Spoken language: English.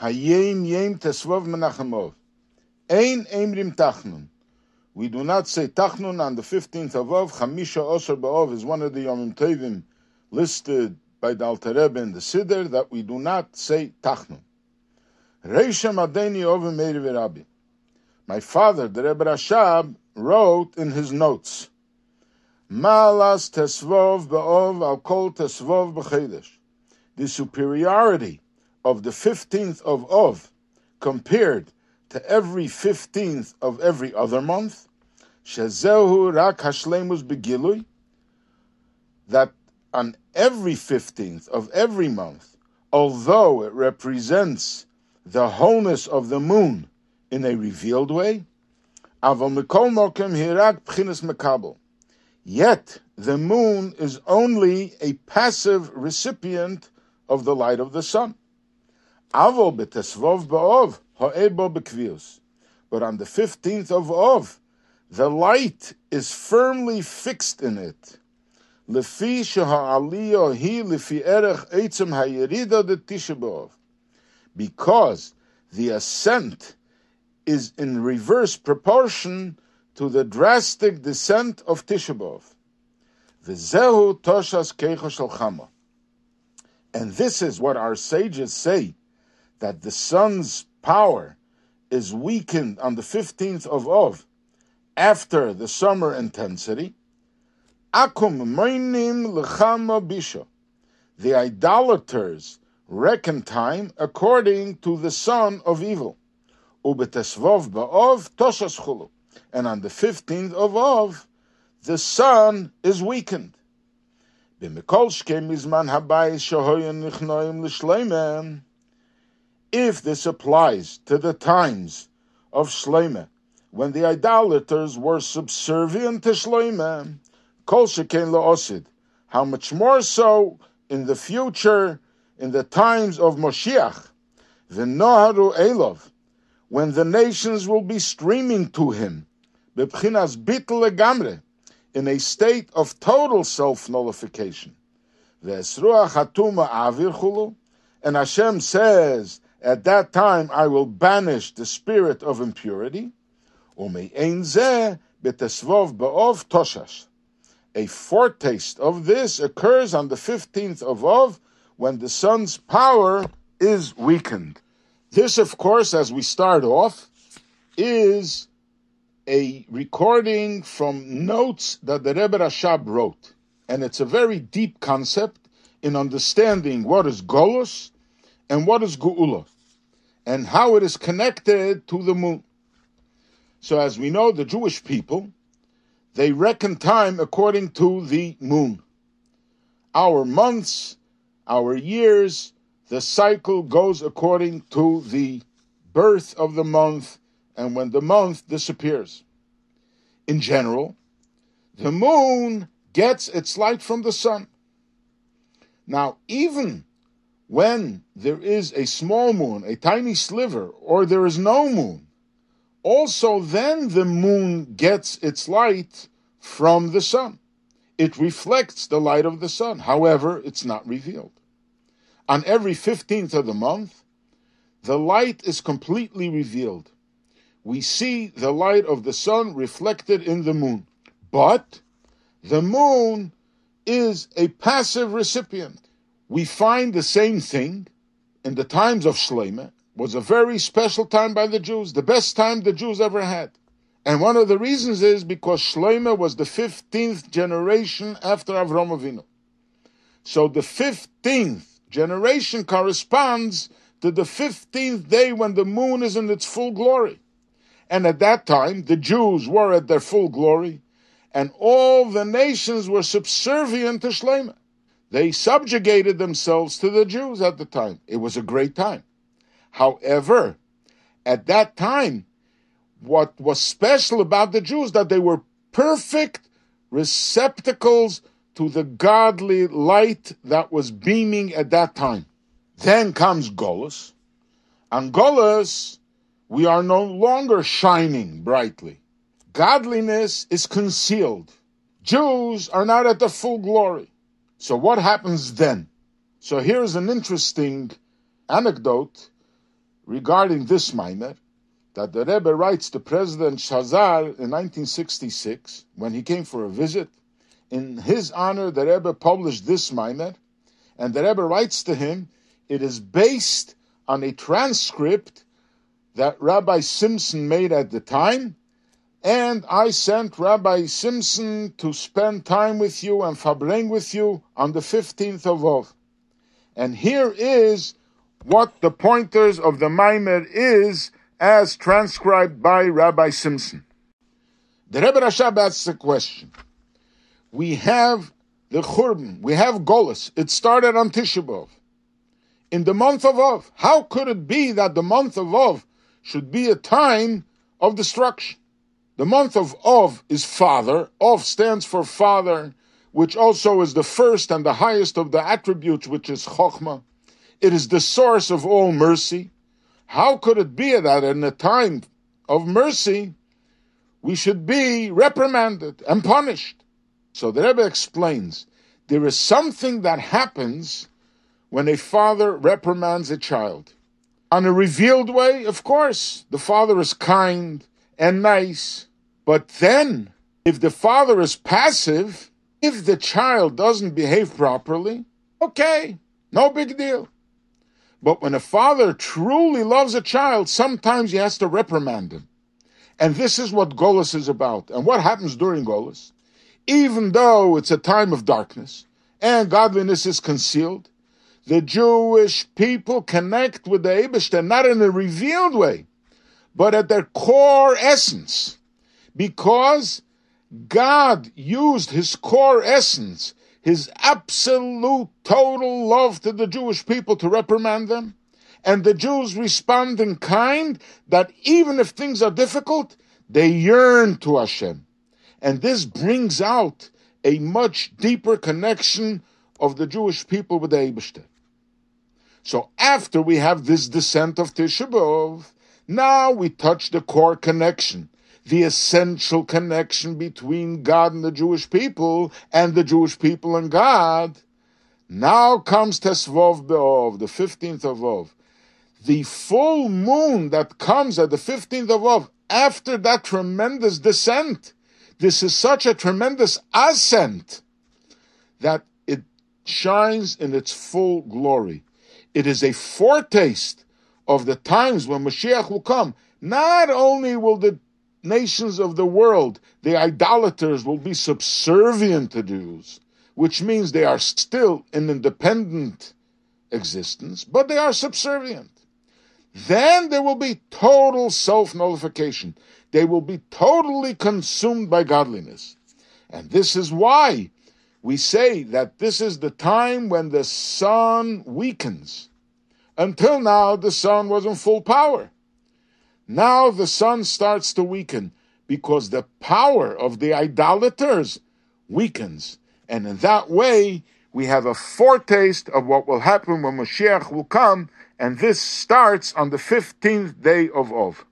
Hayem Yem Tesvav Menachemov. Ein Emrim Tachnun. We do not say Tachnun on the 15th of Av. Chamisha Osir Ba'ov is one of the Yomim Tovim listed by the Alter Rebbe in the Siddur that we do not say Tachnun. Reisha Madeni Ovim Meiri Rabbi. My father, the Rebbe Rashab, wrote in his notes, Malas Tesvov Ba'ov Al Kol Tesvov B'Chedesh. The superiority of the 15th of Ov compared to every 15th of every other month, Shezehu Rak Hashlemus Begilui, that on every 15th of every month, although it represents the wholeness of the moon in a revealed way, Yet the moon is only a passive recipient of the light of the sun. Avol betesvov ba'ov ha'ebo bekvius. But on the 15th of Ov, the light is firmly fixed in it. Lefi sheha'aliyah hi lefi erech eitzem ha'yerida de tishabov. Because the ascent is in reverse proportion to the drastic descent of Tishabov. V'zehu toshas keicho shel chama. And this is what our sages say that the sun's power is weakened on the 15th of Ov after the summer intensity. Akum moinim lechama bisha. The idolaters reckon time according to the sun of evil. Ubetesvov toshas chulu. And on the 15th of Ov, the sun is weakened. mizman habayis shahoyen nichnoim l'shleimem if this applies to the times of Shloime, when the idolaters were subservient to Shloime, kol sheken la'osid, how much more so in the future, in the times of Moshiach, v'noharu elov, when the nations will be streaming to him, bebchinas bitl legamre, in a state of total self-nullification. V'esruach hatuma avir and Hashem says at that time I will banish the spirit of impurity. A foretaste of this occurs on the 15th of Av when the sun's power is weakened. This, of course, as we start off, is a recording from notes that the Rebbe Rashab wrote. And it's a very deep concept in understanding what is Golus and what is Geula, and how it is connected to the moon. So, as we know, the Jewish people, they reckon time according to the moon. Our months, our years, the cycle goes according to the birth of the month and when the month disappears. In general, the moon gets its light from the sun. Now, even when there is a small moon, a tiny sliver, or there is no moon, also then the moon gets its light from the sun. It reflects the light of the sun. However, it's not revealed. On every 15th of the month, the light is completely revealed. We see the light of the sun reflected in the moon. But the moon is a passive recipient we find the same thing in the times of Shloime. Was a very special time by the Jews, the best time the Jews ever had. And one of the reasons is because Shloime was the 15th generation after Avram Avinu. So the 15th generation corresponds to the 15th day when the moon is in its full glory. And at that time, the Jews were at their full glory, and all the nations were subservient to Shloime. They subjugated themselves to the Jews at the time. It was a great time. However, at that time, what was special about the Jews that they were perfect receptacles to the godly light that was beaming at that time. Then comes Golos. And Golos, we are no longer shining brightly. Godliness is concealed. Jews are not at the full glory. So what happens then? So here's an interesting anecdote regarding this Maimer that the Rebbe writes to President Shazar in 1966 when he came for a visit. In his honor, the Rebbe published this Maimer, and the Rebbe writes to him, it is based on a transcript that Rabbi Simpson made at the time, and I sent Rabbi Simpson to spend time with you and fabring with you on the 15th of Ov. And here is what the pointers of the Maimer is as transcribed by Rabbi Simpson. The Rebbe Rashab asks a question. We have the Churban, we have Golis. It started on Tisha. In the month of Ov, how could it be that the month of Ov should be a time of destruction? The month of Ov is Father. Ov stands for Father, which also is the first and the highest of the attributes, which is Chokhmah. It is the source of all mercy. How could it be that in a time of mercy, we should be reprimanded and punished? So the Rebbe explains there is something that happens when a father reprimands a child. On a revealed way, of course, the father is kind and nice. But then, if the father is passive, if the child doesn't behave properly, okay, no big deal. But when a father truly loves a child, sometimes he has to reprimand him. And this is what Golas is about. And what happens during Golas? Even though it's a time of darkness and godliness is concealed, the Jewish people connect with the Eibishter not in a revealed way, but at their core essence. Because God used his core essence his absolute total love to the Jewish people to reprimand them, and the Jews respond in kind that even if things are difficult, they yearn to Hashem. And this brings out a much deeper connection of the Jewish people with the Eibishter. So after we have this descent of Tisha B'Av, now we touch the core connection the essential connection between God and the Jewish people and the Jewish people and God. Now comes Tesvov Be'ov, the 15th of Ov. The full moon that comes at the 15th of Ov, after that tremendous descent, this is such a tremendous ascent that it shines in its full glory. It is a foretaste of the times when Mashiach will come. Not only will the nations of the world, the idolaters will be subservient to Jews, which means they are still an independent existence, but they are subservient. Then there will be total self nullification. They will be totally consumed by godliness. And this is why we say that this is the time when the sun weakens. Until now, the sun was in full power. Now the sun starts to weaken because the power of the idolaters weakens. And in that way, we have a foretaste of what will happen when Mashiach will come, and this starts on the 15th day of Ov.